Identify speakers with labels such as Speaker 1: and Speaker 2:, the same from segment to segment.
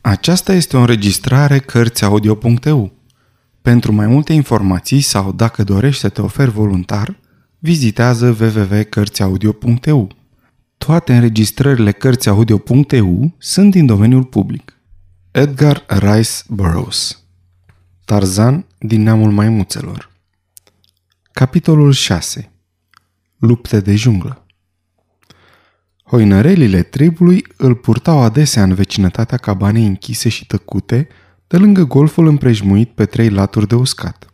Speaker 1: Aceasta este o înregistrare Cărțiaudio.eu. Pentru mai multe informații sau dacă dorești să te oferi voluntar, vizitează www.cărțiaudio.eu. Toate înregistrările Cărțiaudio.eu sunt din domeniul public. Edgar Rice Burroughs Tarzan din neamul maimuțelor Capitolul 6 Lupte de junglă Hoinărelile tribului îl purtau adesea în vecinătatea cabanei închise și tăcute, de lângă golful împrejmuit pe trei laturi de uscat.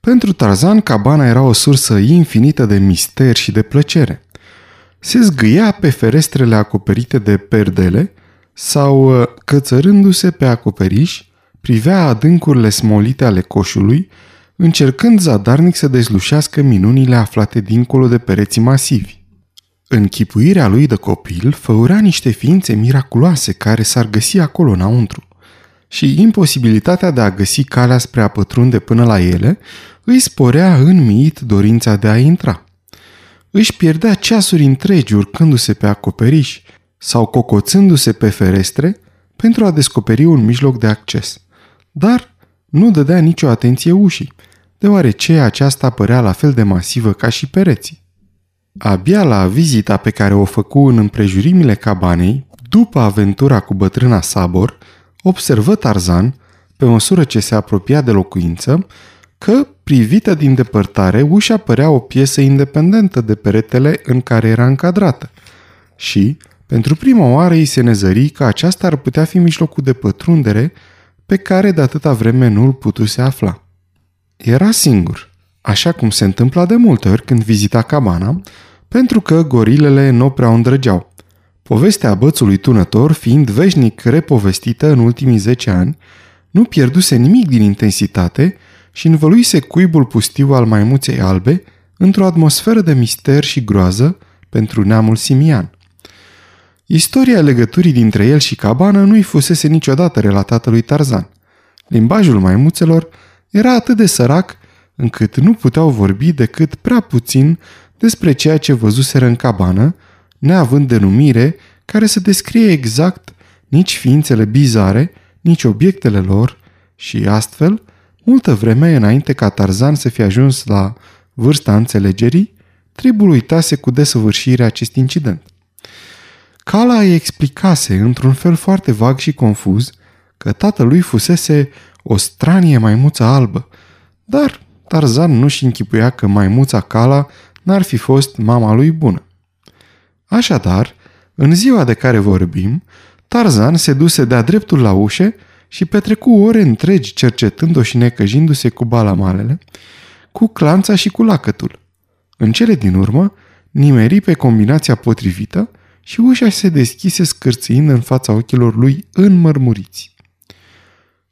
Speaker 1: Pentru Tarzan, cabana era o sursă infinită de mister și de plăcere. Se zgâia pe ferestrele acoperite de perdele sau, uh, cățărându-se pe acoperiș, privea adâncurile smolite ale coșului, încercând zadarnic să dezlușească minunile aflate dincolo de pereții masivi. Închipuirea lui de copil făurea niște ființe miraculoase care s-ar găsi acolo înăuntru și imposibilitatea de a găsi calea spre a pătrunde până la ele îi sporea înmiit dorința de a intra. Își pierdea ceasuri întregi urcându-se pe acoperiș sau cocoțându-se pe ferestre pentru a descoperi un mijloc de acces. Dar nu dădea nicio atenție ușii, deoarece aceasta părea la fel de masivă ca și pereții. Abia la vizita pe care o făcu în împrejurimile cabanei, după aventura cu bătrâna Sabor, observă Tarzan, pe măsură ce se apropia de locuință, că, privită din depărtare, ușa părea o piesă independentă de peretele în care era încadrată. Și, pentru prima oară, îi se nezări că aceasta ar putea fi mijlocul de pătrundere pe care de atâta vreme nu îl putuse afla. Era singur – așa cum se întâmpla de multe ori când vizita cabana, pentru că gorilele nu prea o îndrăgeau. Povestea bățului tunător, fiind veșnic repovestită în ultimii 10 ani, nu pierduse nimic din intensitate și învăluise cuibul pustiu al maimuței albe într-o atmosferă de mister și groază pentru neamul simian. Istoria legăturii dintre el și cabana nu-i fusese niciodată relatată lui Tarzan. Limbajul maimuțelor era atât de sărac încât nu puteau vorbi decât prea puțin despre ceea ce văzuseră în cabană, neavând denumire care să descrie exact nici ființele bizare, nici obiectele lor și astfel, multă vreme înainte ca Tarzan să fie ajuns la vârsta înțelegerii, tribul uitase cu desăvârșire acest incident. Cala îi explicase, într-un fel foarte vag și confuz, că tatălui fusese o stranie maimuță albă, dar Tarzan nu-și închipuia că maimuța Cala n-ar fi fost mama lui bună. Așadar, în ziua de care vorbim, Tarzan se duse de-a dreptul la ușe și petrecu ore întregi cercetând-o și necăjindu-se cu balamalele, cu clanța și cu lacătul. În cele din urmă, nimeri pe combinația potrivită și ușa se deschise scârțâind în fața ochilor lui înmărmuriți.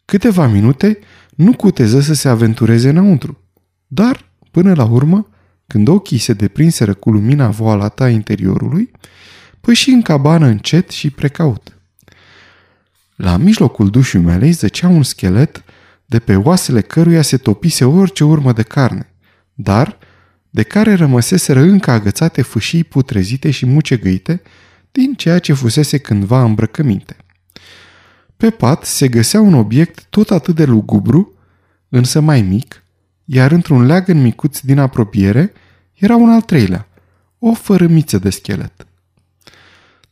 Speaker 1: Câteva minute nu cuteză să se aventureze înăuntru. Dar, până la urmă, când ochii se deprinseră cu lumina voalată a interiorului, păși în cabană încet și precaut. La mijlocul dușii mele zăcea un schelet de pe oasele căruia se topise orice urmă de carne, dar de care rămăseseră încă agățate fâșii putrezite și mucegăite din ceea ce fusese cândva îmbrăcăminte. Pe pat se găsea un obiect tot atât de lugubru, însă mai mic, iar într-un leagăn micuț din apropiere era un al treilea, o fărâmiță de schelet.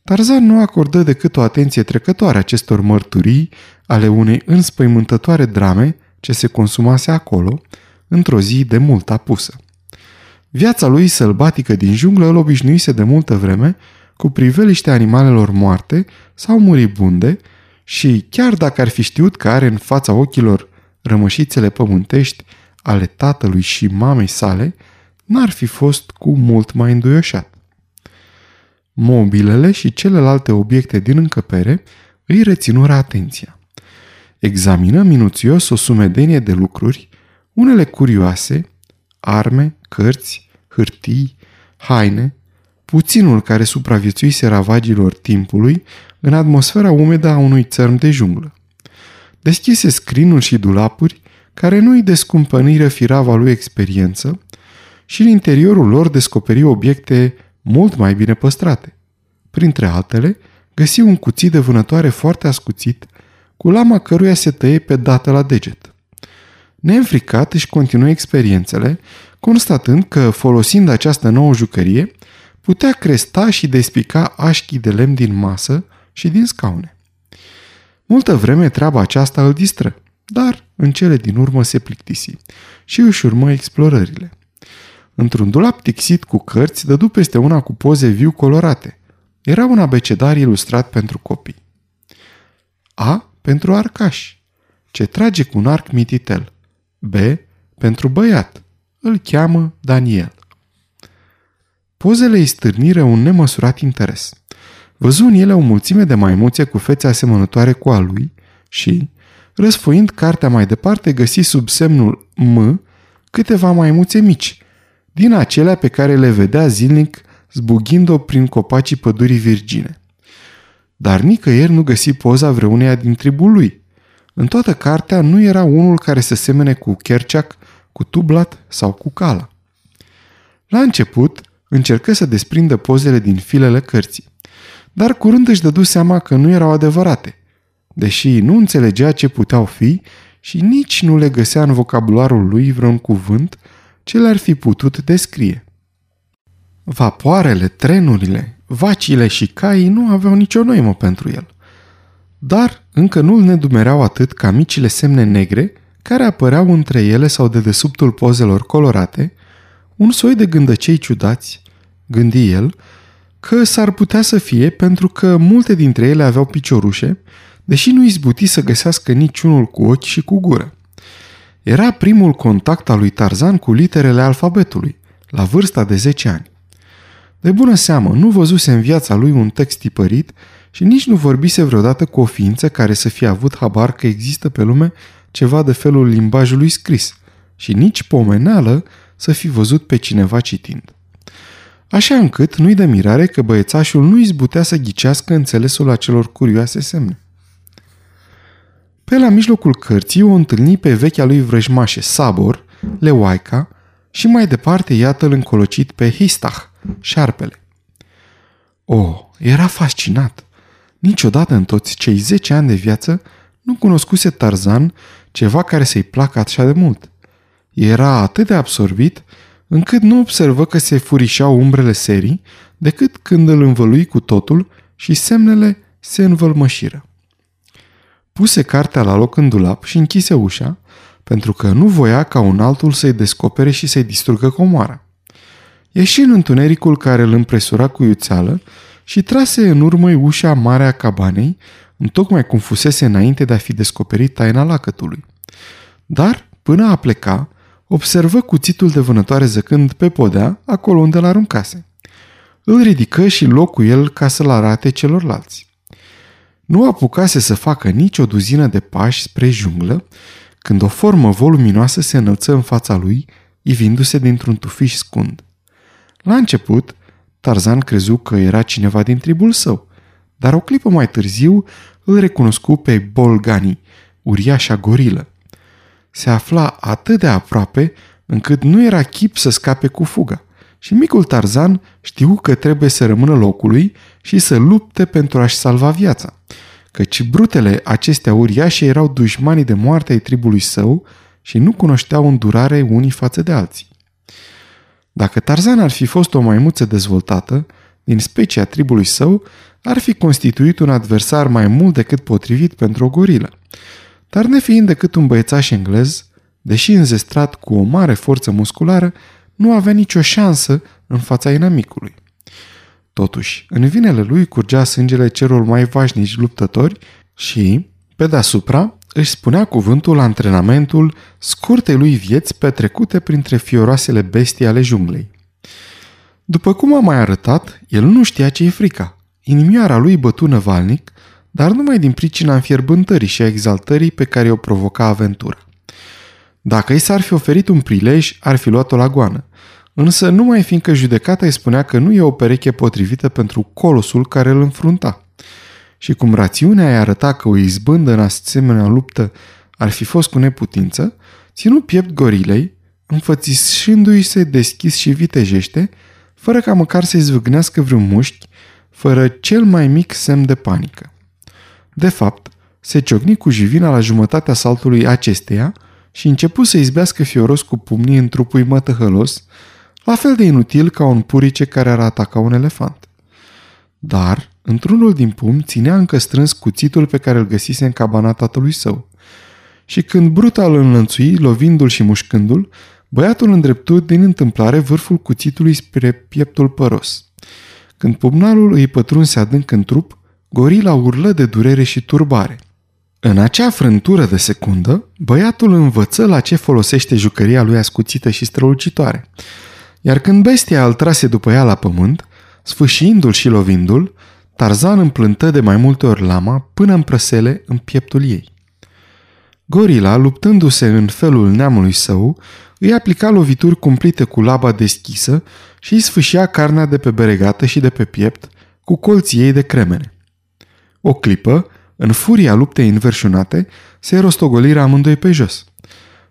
Speaker 1: Tarzan nu acordă decât o atenție trecătoare acestor mărturii ale unei înspăimântătoare drame ce se consumase acolo, într-o zi de mult apusă. Viața lui sălbatică din junglă îl obișnuise de multă vreme cu priveliște animalelor moarte sau muribunde și chiar dacă ar fi știut că are în fața ochilor rămășițele pământești ale tatălui și mamei sale, n-ar fi fost cu mult mai înduioșat. Mobilele și celelalte obiecte din încăpere îi reținură atenția. Examină minuțios o sumedenie de lucruri, unele curioase, arme, cărți, hârtii, haine, puținul care supraviețuise ravagilor timpului în atmosfera umedă a unui țărm de junglă. Deschise scrinuri și dulapuri care nu îi descumpăniră firava lui experiență și în interiorul lor descoperi obiecte mult mai bine păstrate. Printre altele, găsi un cuțit de vânătoare foarte ascuțit, cu lama căruia se tăie pe dată la deget. Neînfricat își continuă experiențele, constatând că, folosind această nouă jucărie, putea cresta și despica așchii de lemn din masă și din scaune. Multă vreme treaba aceasta îl distră, dar în cele din urmă se plictisi și își urmă explorările. Într-un dulap tixit cu cărți, dădu peste una cu poze viu colorate. Era un abecedar ilustrat pentru copii. A pentru arcaș, ce trage cu un arc mititel. B pentru băiat, îl cheamă Daniel. Pozele îi stârniră un nemăsurat interes. Văzu în ele o mulțime de maimuțe cu fețe asemănătoare cu a lui și, răsfoind cartea mai departe, găsi sub semnul M câteva maimuțe mici, din acelea pe care le vedea zilnic zbughind-o prin copacii pădurii virgine. Dar nicăieri nu găsi poza vreuneia din tribul lui. În toată cartea nu era unul care să semene cu Kerchak, cu Tublat sau cu Cala. La început, încercă să desprindă pozele din filele cărții, dar curând își dădu seama că nu erau adevărate, deși nu înțelegea ce puteau fi și nici nu le găsea în vocabularul lui vreun cuvânt ce le-ar fi putut descrie. Vapoarele, trenurile, vacile și caii nu aveau nicio noimă pentru el. Dar încă nu-l nedumereau atât ca micile semne negre care apăreau între ele sau de desubtul pozelor colorate, un soi de gândăcei ciudați, gândi el, că s-ar putea să fie pentru că multe dintre ele aveau piciorușe, deși nu izbuti să găsească niciunul cu ochi și cu gură. Era primul contact al lui Tarzan cu literele alfabetului, la vârsta de 10 ani. De bună seamă, nu văzuse în viața lui un text tipărit și nici nu vorbise vreodată cu o ființă care să fie avut habar că există pe lume ceva de felul limbajului scris și nici pomeneală să fi văzut pe cineva citind. Așa încât nu-i de mirare că băiețașul nu izbutea să ghicească înțelesul acelor curioase semne. Pe la mijlocul cărții o întâlni pe vechea lui vrăjmașe Sabor, Leoaica și mai departe iată-l încolocit pe Histah, șarpele. Oh, era fascinat! Niciodată în toți cei 10 ani de viață nu cunoscuse Tarzan ceva care să-i placă așa de mult. Era atât de absorbit încât nu observă că se furișau umbrele serii decât când îl învălui cu totul și semnele se învălmășiră. Puse cartea la loc în dulap și închise ușa, pentru că nu voia ca un altul să-i descopere și să-i distrugă comoara. Ieși în întunericul care îl împresura cu iuțeală și trase în urmă ușa mare a cabanei, întocmai cum fusese înainte de a fi descoperit taina lacătului. Dar, până a pleca, observă cuțitul de vânătoare zăcând pe podea, acolo unde l-aruncase. Îl ridică și locul el ca să-l arate celorlalți. Nu apucase să facă nici o duzină de pași spre junglă, când o formă voluminoasă se înălță în fața lui, ivindu-se dintr-un tufiș scund. La început, Tarzan crezu că era cineva din tribul său, dar o clipă mai târziu îl recunoscu pe Bolgani, uriașa gorilă. Se afla atât de aproape încât nu era chip să scape cu fuga și micul Tarzan știu că trebuie să rămână locului și să lupte pentru a-și salva viața, căci brutele acestea uriașe erau dușmanii de moarte ai tribului său și nu cunoșteau îndurare unii față de alții. Dacă Tarzan ar fi fost o maimuță dezvoltată, din specia tribului său, ar fi constituit un adversar mai mult decât potrivit pentru o gorilă. Dar nefiind decât un băiețaș englez, deși înzestrat cu o mare forță musculară, nu avea nicio șansă în fața inamicului. Totuși, în vinele lui curgea sângele celor mai vașnici luptători și, pe deasupra, își spunea cuvântul la antrenamentul scurtei lui vieți petrecute printre fioroasele bestii ale junglei. După cum a mai arătat, el nu știa ce e frica. Inimioara lui bătu năvalnic, dar numai din pricina înfierbântării și a exaltării pe care o provoca aventura. Dacă i s-ar fi oferit un prilej, ar fi luat-o la goană. Însă numai fiindcă judecata îi spunea că nu e o pereche potrivită pentru colosul care îl înfrunta. Și cum rațiunea îi arăta că o izbândă în asemenea luptă ar fi fost cu neputință, ținu piept gorilei, înfățișându-i se deschis și vitejește, fără ca măcar să-i zvâgnească vreun mușchi, fără cel mai mic semn de panică. De fapt, se ciocni cu jivina la jumătatea saltului acesteia și începu să izbească fioros cu pumnii în trupul mătăhălos, la fel de inutil ca un purice care ar ataca un elefant. Dar, într-unul din pumni, ținea încă strâns cuțitul pe care îl găsise în cabana tatălui său. Și când bruta îl înlănțui, lovindu-l și mușcându-l, băiatul îndreptu din întâmplare vârful cuțitului spre pieptul păros. Când pumnalul îi pătrunse adânc în trup, gorila urlă de durere și turbare. În acea frântură de secundă, băiatul învăță la ce folosește jucăria lui ascuțită și strălucitoare. Iar când bestia îl trase după ea la pământ, sfâșiindu-l și lovindu-l, Tarzan împlântă de mai multe ori lama până în prăsele în pieptul ei. Gorila, luptându-se în felul neamului său, îi aplica lovituri cumplite cu laba deschisă și îi sfâșia carnea de pe beregată și de pe piept cu colții ei de cremene. O clipă, în furia luptei înverșunate, se rostogoliră amândoi pe jos.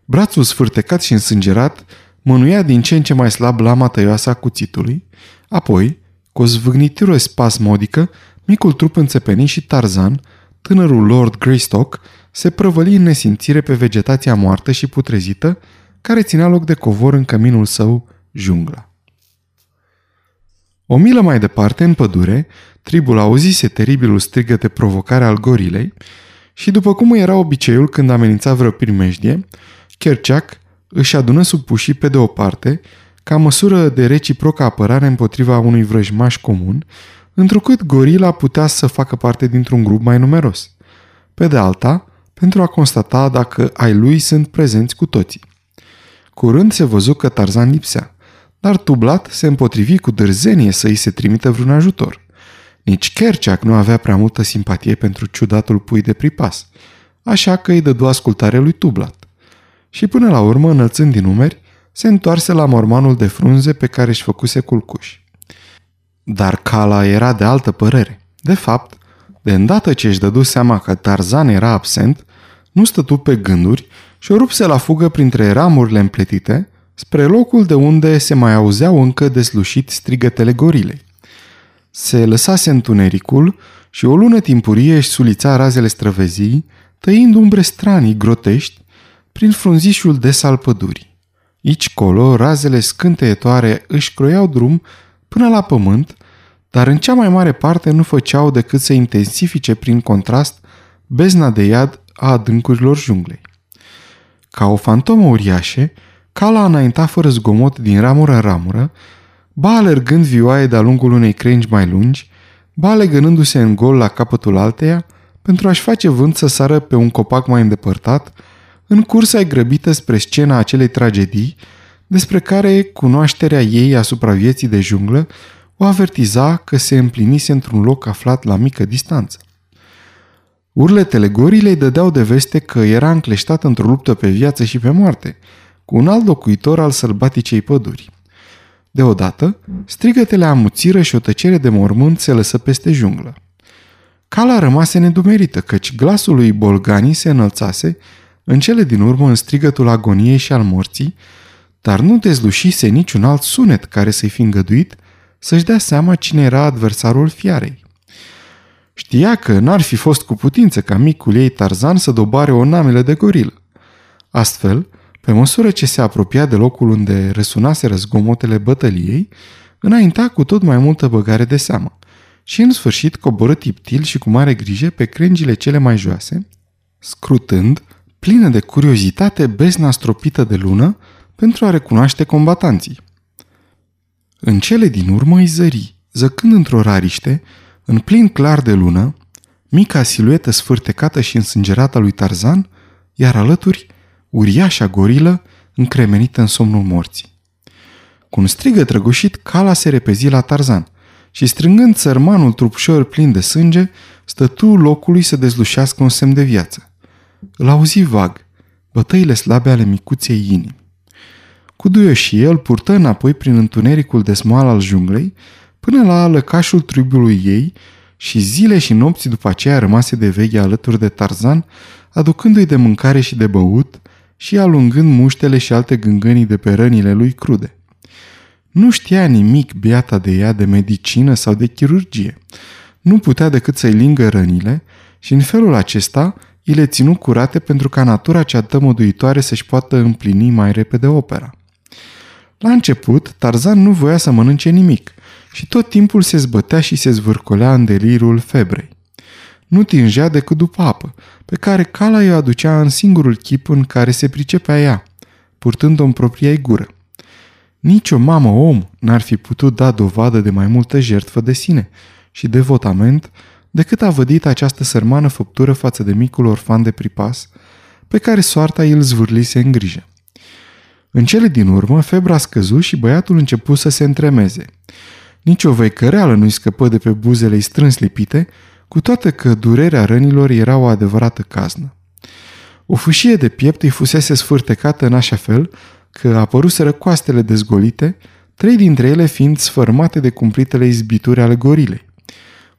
Speaker 1: Brațul sfârtecat și însângerat mânuia din ce în ce mai slab lama tăioasă a cuțitului, apoi, cu o zvâgnitură spasmodică, micul trup înțepeni și Tarzan, tânărul Lord Greystock, se prăvăli în nesimțire pe vegetația moartă și putrezită, care ținea loc de covor în căminul său, jungla. O milă mai departe, în pădure, tribul auzise teribilul strigăt de provocare al gorilei și, după cum era obiceiul când amenința vreo primejdie, Kerchak își adună supușii pe de o parte, ca măsură de reciprocă apărare împotriva unui vrăjmaș comun, întrucât gorila putea să facă parte dintr-un grup mai numeros. Pe de alta, pentru a constata dacă ai lui sunt prezenți cu toții. Curând se văzu că Tarzan lipsea, dar Tublat se împotrivi cu dârzenie să îi se trimită vreun ajutor. Nici Kerceac nu avea prea multă simpatie pentru ciudatul pui de pripas, așa că îi dădu ascultare lui Tublat. Și până la urmă, înălțând din numeri, se întoarse la mormanul de frunze pe care își făcuse culcuș. Dar Cala era de altă părere. De fapt, de îndată ce își dădu seama că Tarzan era absent, nu stătu pe gânduri și o rupse la fugă printre ramurile împletite, spre locul de unde se mai auzeau încă deslușit strigătele gorilei. Se lăsase întunericul și o lună timpurie își sulița razele străvezii, tăind umbre stranii grotești prin frunzișul des al pădurii. Ici colo, razele scânteietoare își croiau drum până la pământ, dar în cea mai mare parte nu făceau decât să intensifice prin contrast bezna de iad a adâncurilor junglei. Ca o fantomă uriașă, cala înainta fără zgomot din ramură în ramură, ba alergând vioaie de-a lungul unei crengi mai lungi, ba legănându-se în gol la capătul alteia, pentru a-și face vânt să sară pe un copac mai îndepărtat, în cursa grăbită spre scena acelei tragedii, despre care cunoașterea ei asupra vieții de junglă o avertiza că se împlinise într-un loc aflat la mică distanță. Urletele gorilei dădeau de veste că era încleștat într-o luptă pe viață și pe moarte, cu un alt locuitor al sălbaticei păduri. Deodată, strigătele amuțiră și o tăcere de mormânt se lăsă peste junglă. Cala rămase nedumerită, căci glasul lui Bolgani se înălțase, în cele din urmă în strigătul agoniei și al morții, dar nu dezlușise niciun alt sunet care să-i fi îngăduit să-și dea seama cine era adversarul fiarei. Știa că n-ar fi fost cu putință ca micul ei Tarzan să dobare o namele de gorilă. Astfel, pe măsură ce se apropia de locul unde răsunase răzgomotele bătăliei, înainta cu tot mai multă băgare de seamă și în sfârșit coborâ tiptil și cu mare grijă pe crengile cele mai joase, scrutând, plină de curiozitate, besna stropită de lună pentru a recunoaște combatanții. În cele din urmă îi zări, zăcând într-o rariște, în plin clar de lună, mica siluetă sfârtecată și însângerată a lui Tarzan, iar alături uriașa gorilă încremenită în somnul morții. Cu un strigă trăgușit, cala se repezi la Tarzan și strângând sărmanul trupșor plin de sânge, stătu locului să dezlușească un semn de viață. Îl auzi vag, bătăile slabe ale micuței inimi. Cu duioșie îl purtă înapoi prin întunericul de smoal al junglei, până la lăcașul tribului ei și zile și nopți după aceea rămase de veche alături de Tarzan, aducându-i de mâncare și de băut și alungând muștele și alte gângănii de pe rănile lui crude. Nu știa nimic beata de ea de medicină sau de chirurgie. Nu putea decât să-i lingă rănile și în felul acesta i le ținu curate pentru ca natura cea tămăduitoare să-și poată împlini mai repede opera. La început, Tarzan nu voia să mănânce nimic și tot timpul se zbătea și se zvârcolea în delirul febrei. Nu tingea decât după apă, pe care cala i-o aducea în singurul chip în care se pricepea ea, purtând-o în propria gură. Nici o mamă om n-ar fi putut da dovadă de mai multă jertfă de sine și devotament decât a vădit această sărmană făptură față de micul orfan de pripas, pe care soarta îl zvârlise în grijă. În cele din urmă, febra a scăzut și băiatul început să se întremeze. Nici o vecăreală nu-i scăpă de pe buzele strâns lipite, cu toate că durerea rănilor era o adevărată caznă. O fâșie de piept îi fusese sfârtecată în așa fel că apăruseră coastele dezgolite, trei dintre ele fiind sfărmate de cumplitele izbituri ale gorilei.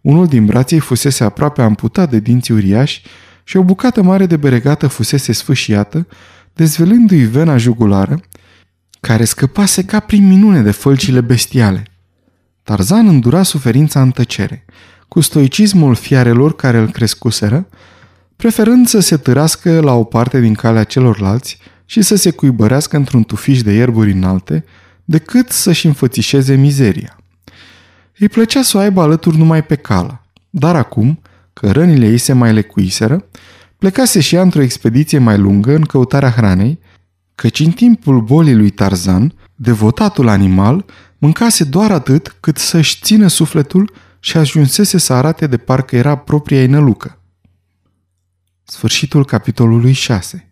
Speaker 1: Unul din braței fusese aproape amputat de dinți uriași și o bucată mare de beregată fusese sfâșiată, dezvelându-i vena jugulară, care scăpase ca prin minune de fălcile bestiale. Tarzan îndura suferința în tăcere, cu stoicismul fiarelor care îl crescuseră, preferând să se târască la o parte din calea celorlalți și să se cuibărească într-un tufiș de ierburi înalte, decât să-și înfățișeze mizeria. Îi plăcea să o aibă alături numai pe cala, dar acum, că rănile ei se mai lecuiseră, plecase și ea într-o expediție mai lungă în căutarea hranei, căci în timpul bolii lui Tarzan, devotatul animal mâncase doar atât cât să-și țină sufletul și ajunsese să arate de parcă era propria ei nălucă. Sfârșitul capitolului 6